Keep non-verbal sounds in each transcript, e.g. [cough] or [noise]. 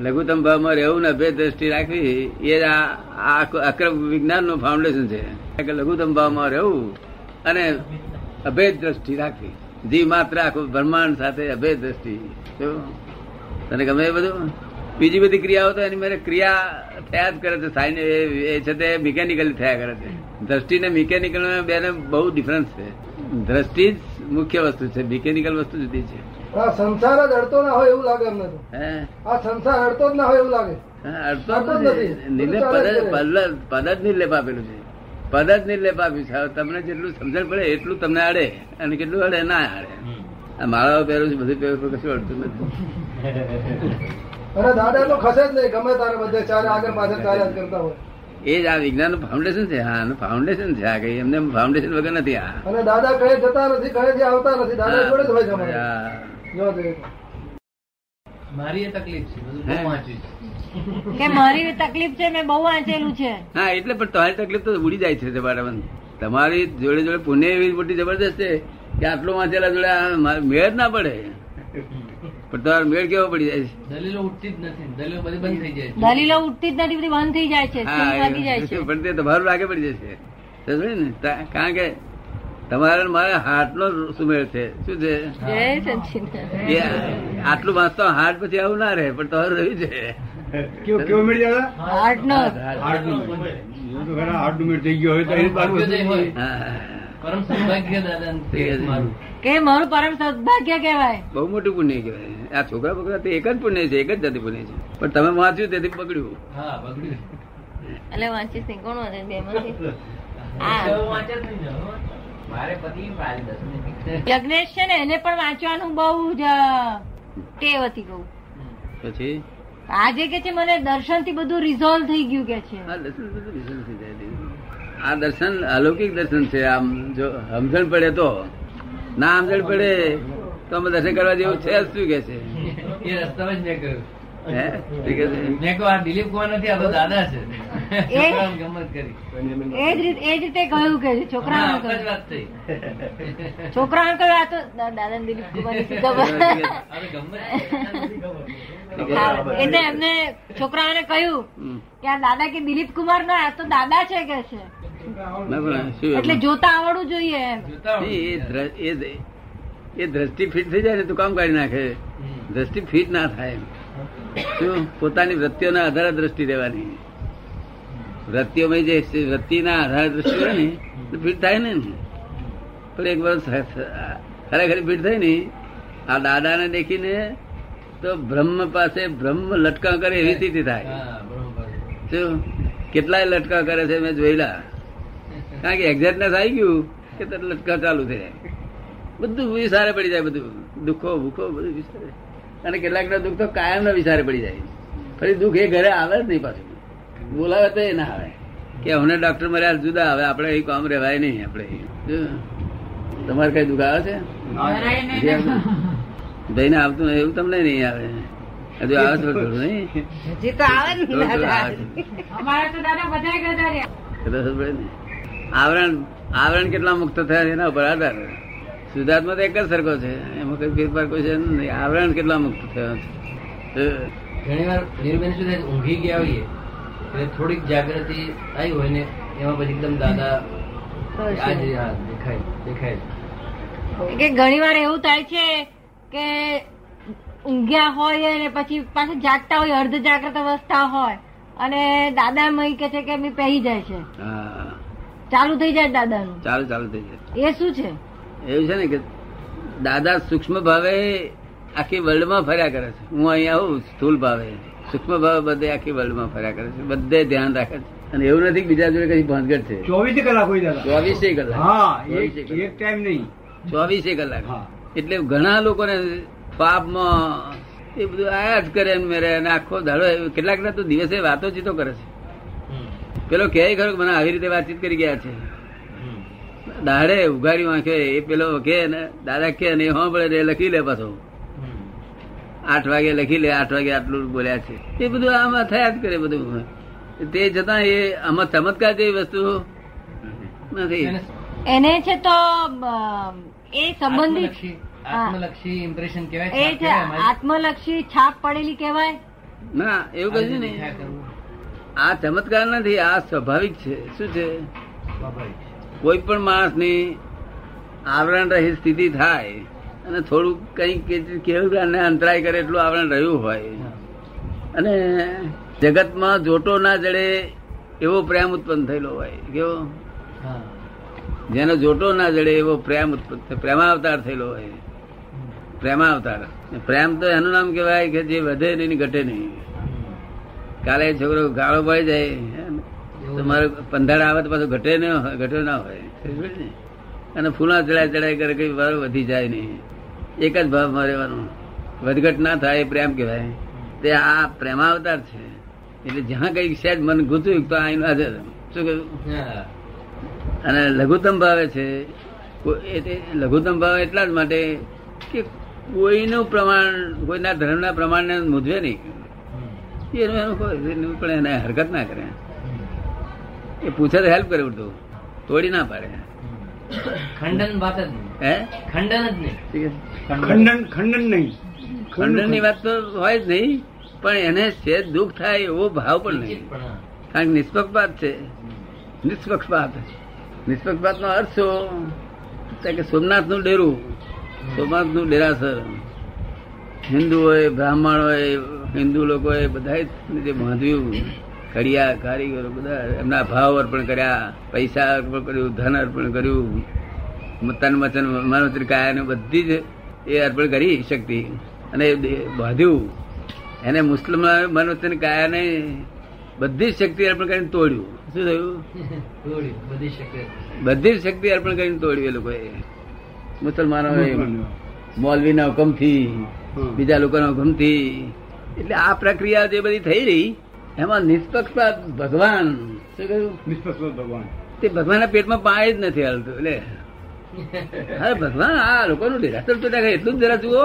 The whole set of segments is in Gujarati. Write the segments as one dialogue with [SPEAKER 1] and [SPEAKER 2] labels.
[SPEAKER 1] લઘુત્તમ ભાવમાં રહેવું ને અભેદ દ્રષ્ટિ રાખવી, એ આ આ અક્રમ વિજ્ઞાનનું ફાઉન્ડેશન છે કે લઘુત્તમ ભાવમાં રહેવું અને અભેદ દ્રષ્ટિ રાખવી. જીવ માત્ર આખું બ્રહ્માંડ સાથે અભેદ દ્રષ્ટિ? તને ગમે એ બધું? બીજી બધી ક્રિયાઓ તો એની મારે ક્રિયા થયા જ કરે છે. સાઈન એ છે તે મિકેનિકલી થયા કરે છે. દ્રષ્ટિ ને મિકેનિકલ બેને બહુ ડિફરન્સ છે. દ્રષ્ટિ જ મુખ્ય વસ્તુ છે મિકેનિકલ વસ્તુ જુદી છે.
[SPEAKER 2] આ સંસાર જ અડતો ના હોય એવું લાગે અમને
[SPEAKER 1] હે?
[SPEAKER 2] આ સંસાર અડતો જ ના હોય એવું લાગે.
[SPEAKER 1] અડતો
[SPEAKER 2] જ નથી.
[SPEAKER 1] નિર્લેપ પદ
[SPEAKER 2] જ
[SPEAKER 1] પદ પદ જ નિર્લેપ આપેલું છે. પદ જ નિર્લેપ આપ્યું છે. તમને જેટલું સમજણ પડે એટલું તમને અડે અને કેટલું અડે ના અડે આ માળાઓ પહેરું છે બધું પહેરું કશું અડતું નથી.
[SPEAKER 2] અને દાદા તો ખસે જ નહીં. ગમે તારે બધે ચારે આગળ પાછળ ચાલ્યા કરતા હોય.
[SPEAKER 1] એ જ આ વિજ્ઞાન ફાઉન્ડેશન છે હા ફાઉન્ડેશન છે આ કઈ એમને ફાઉન્ડેશન વગર નથી આ
[SPEAKER 2] અને દાદા કહે જતા નથી કહે જે આવતા નથી દાદા જોડે જ હોય છે.
[SPEAKER 3] મારી એ તકલીફ છે બધું બહુ વાંચ્યું
[SPEAKER 4] કે મારી તકલીફ છે મેં બહુ વાંચેલું છે.
[SPEAKER 1] હા એટલે પણ તમારી તકલીફ તો ઉડી જાય છે તમારા તમારી જોડે જોડે પુણ્ય એવી મોટી જબરદસ્ત છે કે આટલું વાંચેલા જોડે મેળ જ ના પડે. પણ તમારો મેળ કેવો પડી જાય છે?
[SPEAKER 3] દલીલો ઉઠતી જ નથી. દલીલો બધી બંધ થઈ જાય છે.
[SPEAKER 4] દલીલો ઉઠતી જ નથી બધી બંધ થઈ જાય છે.
[SPEAKER 1] હા,
[SPEAKER 4] જાય છે.
[SPEAKER 1] પણ તે તમારું લાગે પડી જશે. ને? કારણ કે તમારે મારે હાર્ટ નો સુમેળ છે. શું છે? આટલું વાંચતો હાર્ટ પછી આવું ના રહે પણ તમારું રહ્યું છે.
[SPEAKER 5] મેળ દાદા?
[SPEAKER 4] હાર્ટ નો
[SPEAKER 5] મેળ. થઈ ગયો. હોય તો એની.
[SPEAKER 3] પરમ સૌભાગ્ય દાદા
[SPEAKER 4] કે મારું પરમ સૌભાગ્ય કહેવાય?
[SPEAKER 1] બહુ મોટું પુણ્ય કહેવાય. આ છોકરા બોકરા તો એક જ પુણ્ય છે એક જ જાતિ પુણ્ય છે. પણ તમે વાંચ્યું તેથી બગડ્યું.
[SPEAKER 3] હા બગડ્યું.
[SPEAKER 4] એટલે વાંચીશ નહીં કોણ વાંચે બે માંથી [laughs]
[SPEAKER 3] વાંચે
[SPEAKER 4] યજ્ઞેશ છે ને એને પણ વાંચવાનું બહુ જ ટેવ હતી કહું
[SPEAKER 1] પછી?
[SPEAKER 4] આજે કે છે મને દર્શનથી બધું રિઝોલ્વ થઈ ગયું કે છે.
[SPEAKER 1] આ દર્શન અલૌકિક દર્શન છે. આમ જો સમજણ પડે તો? ના સમજણ પડે તો અમે દર્શન કરવા જેવું છે શું કે છે?
[SPEAKER 3] એ રસ્તામાં જ મેં કહ્યું
[SPEAKER 1] હે? ઠીક છે?
[SPEAKER 3] મેં કહ્યું આ દિલીપ કુમાર નથી આ તો દાદા છે.
[SPEAKER 4] એ-
[SPEAKER 3] છોકરાઓને ગમત કરી.
[SPEAKER 4] એ જ રીતે એ જ રીતે કહ્યું કે છે છોકરાઓને
[SPEAKER 3] હા, એક જ
[SPEAKER 4] કહ્યું
[SPEAKER 3] વાત થઈ.
[SPEAKER 4] છોકરાઓને કહ્યું આ તો દા- દાદા ને દિલીપ કુમારની સીધા વાત.
[SPEAKER 3] હવે ગમત
[SPEAKER 4] હા, એટલે એમને છોકરાઓને કહ્યું કે આ દાદા કે દિલીપ કુમાર ના તો દાદા છે કે છે? એટલે જોતા આવડવું જોઈએ
[SPEAKER 1] એ દ્ર- એ દ- એ દ્રષ્ટિ ફિટ થઈ જાય ને તો કામ કાઢી નાખે. દ્રષ્ટિ ફિટ ના થાય શું? પોતાની વૃત્તિઓના આધારે દ્રષ્ટિ દેવાની વૃત્તિઓમાં જે વૃત્તિના આધારે દ્રષ્ટિ હોય ને તો ફિટ થાય ને પણ એક વર્ષ ખરેખર ફિટ થઈ ને આ દાદાને દેખીને તો બ્રહ્મ પાસે બ્રહ્મ લટકા કરે એવી સ્થિતિ થાય. શું? કેટલાય લટકા કરે છે મેં જોયેલા. કારણ કે એક્ઝેક્ટનેસ આવી ગયું કે તરત લટકા ચાલુ થઈ જાય. બધું વિસારે પડી જાય બધું દુઃખો ભૂખો બધું વિસારે. અને કેટલાક ના દુઃખ તો કાયમ ના વિસારે પડી જાય. ફરી દુઃખ એ ઘરે આવે જ નહીં પાછું. બોલાવે તો એ ના આવે. કે અમને ડોક્ટર મર્યા જુદા આવે આપણે એ કામ રહેવાય નહીં આપણે તમારે કઈ દુઃખ આવે છે? [laughs] ભાઈ ને. આવતું એવું તમને નહીં આવે. હજુ આવે છે થોડું નહીં?
[SPEAKER 4] હજી તો આવે ને. અમારા તો દાદા બધા ગયા.
[SPEAKER 1] આવરણ આવરણ કેટલા મુક્ત થયા છે એના ઉપર આધાર સુધાર્થમાં તો એક જ સરખો છે. એમાં કઈ ફેરફાર કોઈ છે નહીં. આવરણ કેટલા મુક્ત થયા છે.
[SPEAKER 3] ઘણી વાર નીરુબેન શું ઊંઘી ગયા હોઈએ એટલે થોડીક જાગૃતિ આવી હોય ને એમાં પછી એકદમ દાદા આજે હા દેખાય દેખાય
[SPEAKER 4] કે ઘણી વાર એવું થાય છે કે ઊંઘ્યા હોય અને પછી પાછું જાગતા હોય અર્ધ જાગ્રત અવસ્થા હોય અને દાદા મય કે છે કે એમની પહેરી જાય છે.
[SPEAKER 1] હા.
[SPEAKER 4] ચાલુ થઈ જાય દાદાનું.
[SPEAKER 1] ચાલુ ચાલુ થઈ જાય.
[SPEAKER 4] એ શું છે?
[SPEAKER 1] એવું છે ને કે દાદા સૂક્ષ્મ ભાવે આખી વર્લ્ડમાં ફર્યા કરે છે. હું અહીંયા આવું સ્થૂલ ભાવે. સૂક્ષ્મ ભાવે બધે આખી વર્લ્ડમાં ફર્યા કરે છે. બધે ધ્યાન રાખે છે. અને એવું નથી બીજા જોડે કઈ ભાનગઢ છે.
[SPEAKER 5] ચોવીસ કલાક હોય દાદા.
[SPEAKER 1] ચોવીસે કલાક.
[SPEAKER 5] હા એક ટાઈમ નહીં.
[SPEAKER 1] ચોવીસે કલાક. એટલે ઘણા લોકોને પાપમાં એ બધું આયા જ કરે મેરે અને આખો દાડો કેટલાક ના તો દિવસે વાતો ચીતો કરે છે. પેલો કે ખરો મને આવી રીતે વાતચીત કરી ગયા છે? દાડે ઉઘાડી વાંખે એ પેલો કે ને દાદા કે ને સાંભળે ને લખી લે પાછો. આઠ વાગે લખી લે આઠ વાગે આટલું બોલ્યા છે. એ બધું આમાં થયા જ કરે બધું. તે જતા એ આમાં ચમત્કાર જેવી વસ્તુ નથી
[SPEAKER 4] એને છે તો એ સંબંધિત
[SPEAKER 3] આત્મલક્ષી ઇમ્પ્રેશન કહેવાય
[SPEAKER 4] એ
[SPEAKER 3] છાપ
[SPEAKER 4] છે આત્મલક્ષી છાપ પડેલી કહેવાય?
[SPEAKER 1] ના એવું કશું નહીં. આ ચમત્કાર નથી આ સ્વાભાવિક છે. શું છે? કોઈ પણ માણસની આવરણ રહી સ્થિતિ થાય અને થોડુંક કંઈક કેવું અંતરાય કરે એટલું આવરણ રહ્યું હોય. અને જગતમાં જોટો ના જડે એવો પ્રેમ ઉત્પન્ન થયેલો હોય. કેવો? જેનો જોટો ના જડે એવો પ્રેમ ઉત્પન્ન પ્રેમાવતાર થયેલો હોય. પ્રેમાવતાર. પ્રેમ તો એનું નામ કહેવાય કે જે વધે નહીં ઘટે નહીં. કાલે છોકરો ગાળો પડી જાય તમારે પંદર આવે તો પાછું ઘટે ન હોય ઘટે ના હોય અને ફૂલા ચડાય ચડાય કરે કઈ ભાવ વધી જાય નહીં. એક જ ભાવમાં રહેવાનું. વધઘટ ના થાય એ પ્રેમ કહેવાય. તે આ પ્રેમાવતાર છે. એટલે જ્યાં કઈ સહેજ મન ગુતું તો આઈનું હાજર શું કહ્યું? અને લઘુત્તમ ભાવે છે. એ લઘુત્તમ ભાવ એટલા જ માટે કે કોઈનું પ્રમાણ કોઈના ધર્મના પ્રમાણને મૂંઝવે નહીં. એનું એનું પણ એને હરકત ના કરે. એ પૂછે તો હેલ્પ કરે ઉડતું તોડી ના પાડે.
[SPEAKER 3] ખંડન વાત જ નહીં.
[SPEAKER 1] હે?
[SPEAKER 3] ખંડન જ નહીં.
[SPEAKER 5] ખંડન ખંડન નહીં.
[SPEAKER 1] ખંડનની વાત તો હોય જ નહીં પણ એને છે દુઃખ થાય એવો ભાવ પણ નહીં. કારણ કે નિષ્પક્ષપાત છે. નિષ્પક્ષપાત. નિષ્પક્ષપાત નો અર્થ શું? કે સોમનાથનું ડેરું. સોમનાથનું ડેરાસર. હિન્દુ હોય બ્રાહ્મણ હોય હિન્દુ લોકો બધા જે બાંધ્યું કડિયા કારીગરો બધા એમના ભાવ અર્પણ કર્યા પૈસા અર્પણ કર્યું ધન અર્પણ કર્યું તન વચન કાયા બધી જ એ અર્પણ કરી શક્તિ. અને બાંધ્યું. એને મુસ્લિમ મનોચન કાયાને બધી જ શક્તિ અર્પણ કરીને તોડ્યું. શું થયું?
[SPEAKER 3] બધી
[SPEAKER 1] જ શક્તિ અર્પણ કરીને તોડ્યું એ લોકોએ. મુસલમાનો
[SPEAKER 5] મોલવીના
[SPEAKER 1] મૌલવીના હુકમથી બીજા લોકોના હુકમથી એટલે આ પ્રક્રિયા જે બધી થઈ રહી એમાં નિષ્પક્ષપાત ભગવાન શું કહ્યું?
[SPEAKER 5] નિષ્પક્ષ ભગવાન.
[SPEAKER 1] તે ભગવાનના પેટમાં પાણી જ નથી હાલતું એટલે? અરે ભગવાન આ લોકોનું ડેરાસર તો દેખાય એટલું જ જરા જુઓ.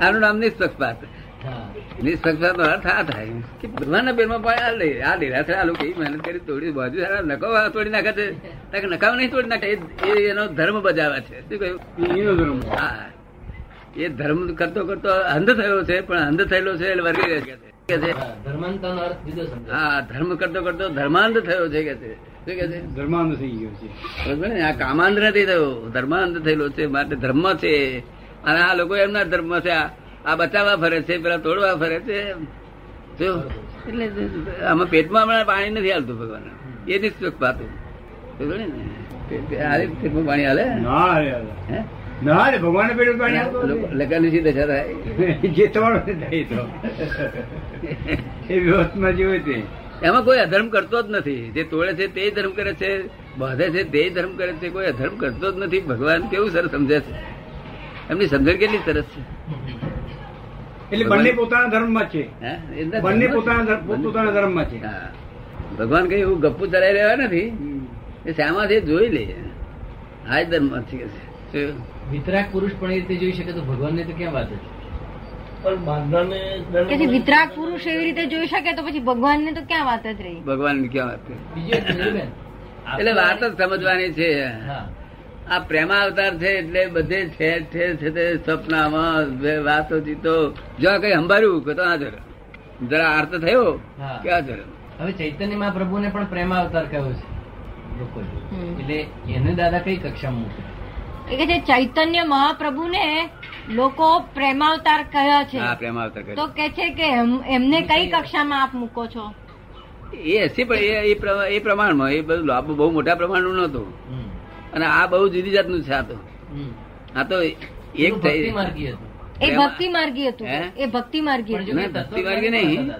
[SPEAKER 1] [laughs] આનું નામ નિષ્પક્ષપાત.
[SPEAKER 3] હા.
[SPEAKER 1] નિષ્પક્ષપાત નો અર્થ આ થાય કે ભગવાનના પેટમાં પાણી આ દે આ ડેરા થયા લોકો એવી મહેનત કરી તોડી બાજુ નકાવ તોડી નાખે છે. નકાવ નહીં તોડી નાખે એ- એનો ધર્મ બજાવે છે. શું કહ્યું?
[SPEAKER 5] ધર્મ.
[SPEAKER 1] હા. એ ધર્મ કરતો કરતો અંધ થયો છે પણ અંધ થયેલો છે એટલે વર્ગી રહે છે. કે છે?
[SPEAKER 3] હા. ધર્માંતરનો અર્થ જુદો સમજાય.
[SPEAKER 1] હા ધર્મ કરતો કરતો ધર્માંધ થયો છે કે છે? કે છે?
[SPEAKER 5] ધર્માંધ થઈ ગયો છે.
[SPEAKER 1] બરોબર ને? આ કામાંધ નથી થયો. ધર્માંધ થયેલો છે માટે ધર્મ છે. અને આ લોકો એમના ધર્મ છે આ આ બચાવવા ફરે છે પેલા તોડવા ફરે છે. જો એટલે આમાં પેટમાં હમણાં પાણી નથી હાલતું ભગવાન એ નિષ્પક્ષ પાતું. પેટમાં પાણી હાલે?
[SPEAKER 5] ના ભગવાન પેટ પાણી આવતું
[SPEAKER 1] લગાની શી દશા થાય? [laughs]
[SPEAKER 5] જે તમારો થાય તો એ વ્યવસ્થામાં જે હોય તે
[SPEAKER 1] એમાં કોઈ અધર્મ કરતો જ નથી. જે તોડે છે તે ધર્મ કરે છે બાંધે છે તે ધર્મ કરે છે. કોઈ અધર્મ કરતો જ નથી. ભગવાન કેવું સરસ સમજે છે? એમની સમજણ કેટલી સરસ છે?
[SPEAKER 5] એટલે બંને પોતાના ધર્મમાં છે. બંને પોતાના
[SPEAKER 1] છે.
[SPEAKER 5] ધર્મમાં છે.
[SPEAKER 1] ભગવાન કઈ એવું ગપ્પુ ચલાવી રહ્યા નથી. એ શામાંથી જોઈ લે. આ જ ધર્મ છે. છે.
[SPEAKER 3] વિતરાગ પુરુષ પણ એ રીતે જોઈ શકે તો ભગવાનને તો ક્યાં વાત છે
[SPEAKER 4] કે જે વિતરાગ પુરુષ એવી રીતે જોઈ શકે તો પછી ભગવાનને તો ક્યાં વાત જ રહી?
[SPEAKER 1] ભગવાન ક્યાં વાત એટલે વાત જ સમજવાની છે.
[SPEAKER 3] હા.
[SPEAKER 1] આ પ્રેમાવતાર છે એટલે બધે ઠેર ઠેર છે તે સપનામાં વાતો જીતો જો કઈ સંભાળ્યું કે તો હાજર જરા. અર્થ થયો કે આ હાજર
[SPEAKER 3] હવે ચૈતન્ય મહાપ્રભુને પણ પ્રેમ અવતાર કહ્યો છે? લોકોએ. એટલે એને દાદા કઈ કક્ષામાં મૂકે
[SPEAKER 4] એ કે જે ચૈતન્ય મહાપ્રભુને લોકો પ્રેમાવતાર કહ્યા છે?
[SPEAKER 1] પ્રેમાવતાર
[SPEAKER 4] તો કે છે કે એમ- એમને કઈ કક્ષામાં આપ મૂકો છો?
[SPEAKER 1] એ હશે પણ એ- એ પ્રમાણમાં એ બધું લાભ બહુ મોટા પ્રમાણનું નતું. અને આ બહુ જુદી જાતનું છે આ તો. આ તો એક થઈ
[SPEAKER 4] એ ભક્તિ માર્ગી હતું. એ ભક્તિ માર્ગી
[SPEAKER 1] ભક્તિ માર્ગી નહીં.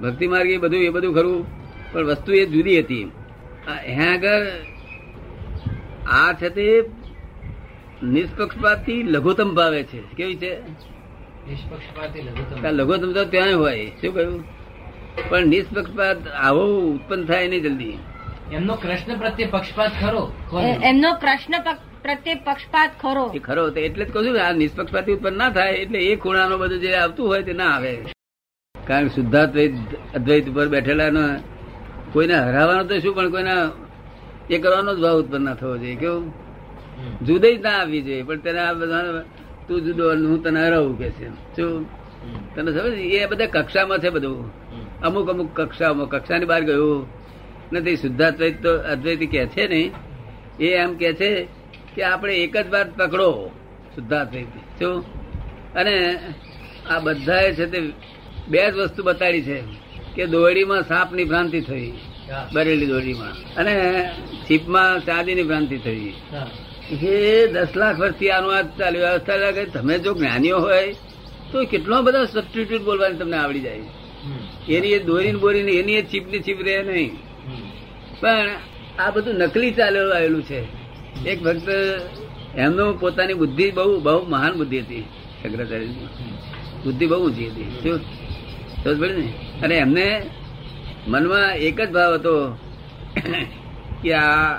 [SPEAKER 1] ભક્તિ માર્ગી બધું એ બધું ખરું. પણ વસ્તુ એ જુદી હતી. હે આગળ આ છે તે નિષ્પક્ષપાતથી લઘુત્તમ ભાવે છે. કેવી છે?
[SPEAKER 3] નિષ્પક્ષપાતી લઘુત્તમ.
[SPEAKER 1] લઘુત્તમ તો ત્યાં હોય. શું કહ્યું? પણ નિષ્પક્ષપાત આવો ઉત્પન્ન થાય નહીં જલ્દી.
[SPEAKER 3] એમનો કૃષ્ણ પ્રત્યે પક્ષપાત ખરો?
[SPEAKER 4] એ- એમનો કૃષ્ણ પ્રત્યે પક્ષપાત ખરો.
[SPEAKER 1] એ ખરો એટલે જ કહું છું આ નિષ્પક્ષપાતી ઉત્પન્ન ના થાય એટલે એ ખૂણાનું બધું જે આવતું હોય તે ના આવે. કારણ કે શુદ્ધાદ્વૈત અદ્વૈત ઉપર બેઠેલા કોઈને હરાવવાનો તો શું પણ કોઈના એ કરવાનો જ ભાવ ઉત્પન્ન ના થવો જોઈએ કેવું?
[SPEAKER 3] જુદે
[SPEAKER 1] જુદી જ ના આવવી જોઈએ પણ તેને આ બધા તું જુદો હું તને હરાવું કે છે શું? તને સમજ? એ બધા કક્ષામાં છે બધું. અમુક અમુક કક્ષામાં કક્ષાની બહાર ગયું નથી શુદ્ધાદ્વૈત તો અદ્વૈત કે છે ને એ એમ કે છે કે આપણે એક જ વાત પકડો શુદ્ધાદ્વૈત. શું? અને આ બધાએ છે તે બે જ વસ્તુ બતાડી છે કે દોરડીમાં સાપની ભ્રાંતિ થઈ બરેલી દોરડીમાં અને છીપમાં ચાંદીની ભ્રાંતિ થઈ. એ દસ લાખ વર્ષથી આનું આ ચાલ્યું અવસ્થા લાગે. તમે જો જ્ઞાનીઓ હોય તો કેટલો બધા સબસ્ટિટ્યુટ બોલવાની તમને આવડી જાય. એની એ દોરીને બોરીને એની એ છીપની છીપ રહે નહીં. પણ આ બધું નકલી ચાલેલું આવેલું છે. એક ભક્ત એમનો પોતાની બુદ્ધિ બહુ બહુ મહાન બુદ્ધિ હતી શંકરાચાર્ય બુદ્ધિ બહુ ઊંચી હતી શું? સમજ ને? અને એમને મનમાં એક જ ભાવ હતો કે આ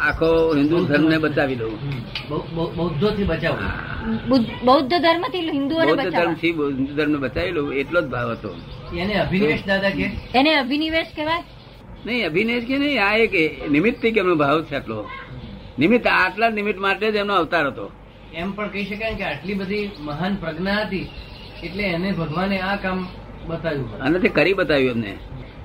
[SPEAKER 1] આખો હિન્દુ ધર્મ. ને બચાવી દઉં.
[SPEAKER 3] બૌદ્ધો થી બૌ- બૌદ્ધોથી બચાવવું.
[SPEAKER 4] બુદ્ધ- બૌદ્ધ ધર્મથી હિન્દુ
[SPEAKER 1] બૌદ્ધ ધર્મથી હિન્દુ ધર્મ બચાવી લઉં એટલો જ ભાવ હતો.
[SPEAKER 3] એને અભિનિવેશ દાદા કે?
[SPEAKER 4] એને અભિનિવેશ કહેવાય?
[SPEAKER 1] નહીં અભિનય કે નહીં આ એક નિમિત્ત કે એમનો ભાવ છે આટલો. નિમિત્ત આટલા નિમિત્ત માટે જ એમનો અવતાર હતો.
[SPEAKER 3] એમ પણ કહી શકાય કે આટલી બધી મહાન પ્રજ્ઞા હતી એટલે એને ભગવાને આ કામ બતાવ્યું
[SPEAKER 1] અને તે કરી બતાવ્યું એમને.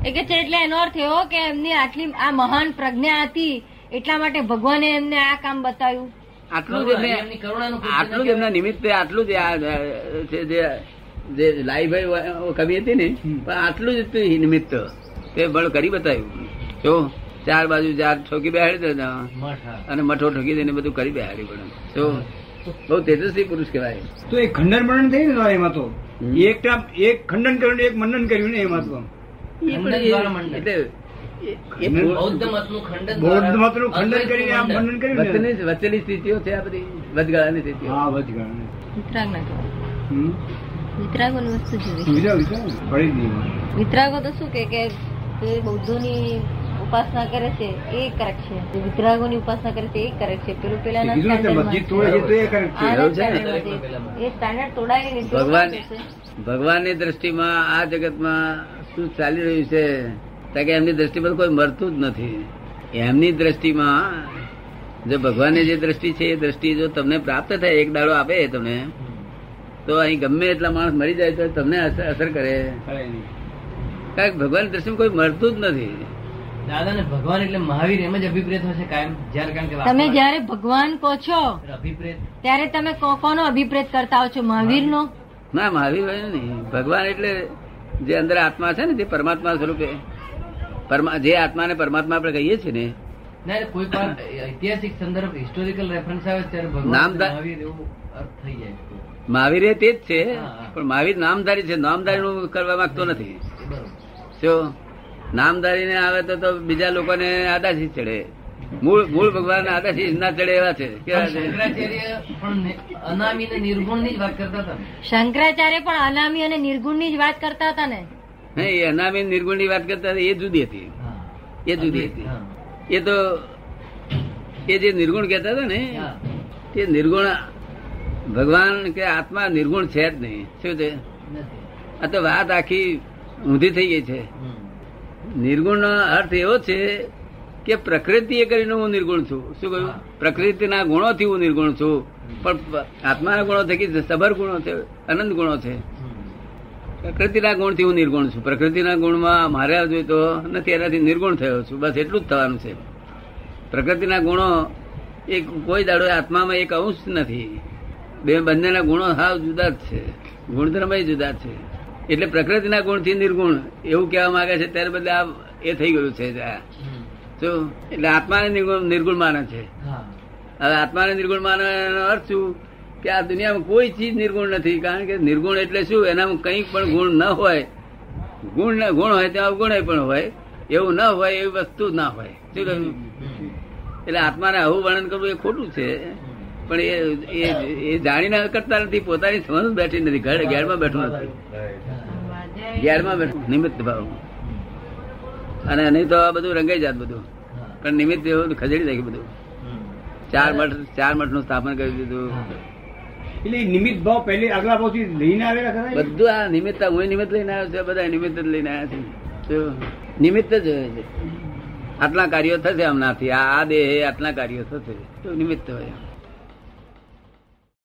[SPEAKER 4] એ કે છે એટલે એનો અર્થ એવો કે એમની આટલી આ મહાન પ્રજ્ઞા હતી એટલા માટે ભગવાને એમને આ કામ બતાવ્યું.
[SPEAKER 1] આટલું જ એમને
[SPEAKER 3] એમની કરુણાનું
[SPEAKER 1] આટલું જ એમના નિમિત્તે આટલું જ આ છે જે લાઈભાઈ કવિ હતી ને પણ આટલું જ હતું નિમિત્ત. તે બળ કરી બતાવ્યું જો ચાર બાજુ ચાર ઠોકી બેહાડી દેતા અને મઠો ઠોકી દઈને બધું કરી બેહાડી પડે. જો બહુ તેજસ્વી પુરુષ કહેવાય.
[SPEAKER 5] તો એ ખંડન મંડન થઈ ને એમાં તો. એક એક ખંડન કર્યું એક મંડન કર્યું ને એમાં તો.
[SPEAKER 1] એટલે વચ્ચેની સ્થિતિઓ છે આ બધી? વચગાળાની સ્થિતિઓ.
[SPEAKER 5] હા ગણ
[SPEAKER 4] વિતરાગ વસ્તુ વિતરાગો તો શું કે કે જે બૌદ્ધોની ઉપાસના કરે છે એ કરેક્ટ છે. જે વિતરાગોની ઉપાસના કરે છે એ કરેક્ટ છે. પેલું
[SPEAKER 5] તો એ
[SPEAKER 4] સ્ટાન્ડર્ડ તોડાય
[SPEAKER 1] ભગવાન ભગવાનની દ્રષ્ટિમાં આ જગતમાં શું ચાલી રહ્યું છે? કે એમની દ્રષ્ટિમાં કોઈ મરતું જ નથી. એમની દ્રષ્ટિમાં જો ભગવાનની જે દ્રષ્ટિ છે એ દ્રષ્ટિ જો તમને પ્રાપ્ત થાય એક દાડો આપે તમને તો અહીં ગમે એટલા માણસ મરી જાય તો તમને અસર કરે. કારણ કે ભગવાન દ્રષ્ટિમાં કોઈ મરતું જ નથી.
[SPEAKER 3] દાદા ને ભગવાન એટલે મહાવીર એમ જ અભિપ્રેત હશે કાયમ જ્યારે કારણ કે
[SPEAKER 4] તમે જયારે ભગવાન કહો છો
[SPEAKER 3] અભિપ્રેત
[SPEAKER 4] ત્યારે તમે કોનો અભિપ્રેત કરતા હો છો મહાવીરનો?
[SPEAKER 1] ના મહાવીર હોય નહીં. ભગવાન એટલે જે અંદર આત્મા છે ને તે પરમાત્મા સ્વરૂપે. પરમા જે આત્માને પરમાત્મા આપણે કહીએ છીએ ને.
[SPEAKER 3] ના કોઈ પણ ઐતિહાસિક સંદર્ભ હિસ્ટોરિકલ રેફરન્સ આવે ત્યારે ભગવાન મહાવીર એવું અર્થ થઈ જાય
[SPEAKER 1] મહાવીર એ તે જ છે. પણ મહાવીર નામધારી છે. નામધારી નું કરવા માંગતો નથી.
[SPEAKER 3] બરોબર.
[SPEAKER 1] જો નામધારી ને આવે તો તો બીજા લોકોને આદાશી ચડે. મૂળ મૂળ ભગવાન આદાશી ના ચડે એવા છે.
[SPEAKER 3] પણ શંકરાચાર્ય પણ અનામી અને નિર્ગુણની જ વાત કરતા હતા. ને.
[SPEAKER 4] શંકરાચાર્ય પણ અનામી અને નિર્ગુણની જ વાત કરતા હતા ને?
[SPEAKER 1] નહીં અનામી નિર્ગુણની વાત કરતા એ જુદી હતી. એ જુદી હતી. એ તો એ જે નિર્ગુણ કહેતા હતા ને
[SPEAKER 3] એ
[SPEAKER 1] તે નિર્ગુણ ભગવાન કે આત્મા નિર્ગુણ છે જ નહીં. શું છે? આ તો વાત આખી ઊંધી થઈ ગઈ છે.
[SPEAKER 3] નિર્ગુણનો
[SPEAKER 1] નિર્ગુણ નો અર્થ એવો છે કે પ્રકૃતિ એ કરીને હું નિર્ગુણ છું. શું કહ્યું. પ્રકૃતિના ગુણોથી હું નિર્ગુણ છું. પણ આત્માના ગુણો થકી સબર ગુણો છે? અનંત ગુણો છે. પ્રકૃતિના ગુણથી હું નિર્ગુણ છું. પ્રકૃતિના ગુણમાં મારે જોઈએ તો નથી એનાથી નિર્ગુણ થયો છું. બસ એટલું જ થવાનું છે. પ્રકૃતિના ગુણો એ કોઈ દાડો આત્મામાં એક અંશ નથી. બે બંનેના ગુણો હાવ જુદા જ છે. ગુણધર્મ જુદા છે. એટલે પ્રકૃતિના ગુણથી નિર્ગુણ એવું કહેવા માંગે છે ત્યારે બદલે આ એ થઈ ગયું છે. જો એટલે આત્માને નિર્ગુણ નિર્ગુણ માને છે. હવે આત્માને નિર્ગુણ માનવાનો અર્થ શું? કે આ દુનિયામાં કોઈ ચીજ નિર્ગુણ નથી કારણ કે નિર્ગુણ એટલે શું? એનામાં કંઈ પણ ગુણ ન હોય. ગુણ ગુણ હોય ત્યાં અવગુણ પણ હોય. એવું ન હોય એવી વસ્તુ ના હોય. શું કહ્યું? એટલે આત્માને આવું વર્ણન કરવું એ ખોટું છે. પણ એ એ- જાણીને કરતા નથી પોતાની સમજ બેઠી નથી ઘર ઘેરમાં બેઠું નથી. ઘેરમાં બેઠું નિમિત્ત ભાવ. અને નહીં તો આ બધું રંગાઈ જાત બધું. પણ નિમિત્ત એવું ખસેડી નાખ્યું બધું. ચાર મઠ ચાર મઠનું સ્થાપન કરી દીધું.
[SPEAKER 5] એટલે નિમિત્ત ભાવ પહેલી આગલા ભાવથી લઈને આવેલા
[SPEAKER 1] બધું આ નિમિત્ત હું નિમિત્ત લઈને આવ્યો છે બધા નિમિત્ત જ લઈને આવ્યા છે. નિમિત્ત જ હોય છે. આટલા કાર્યો થશે હમણાંથી. આ આ દેહ આટલા કાર્યો થશે. નિમિત્ત હોય.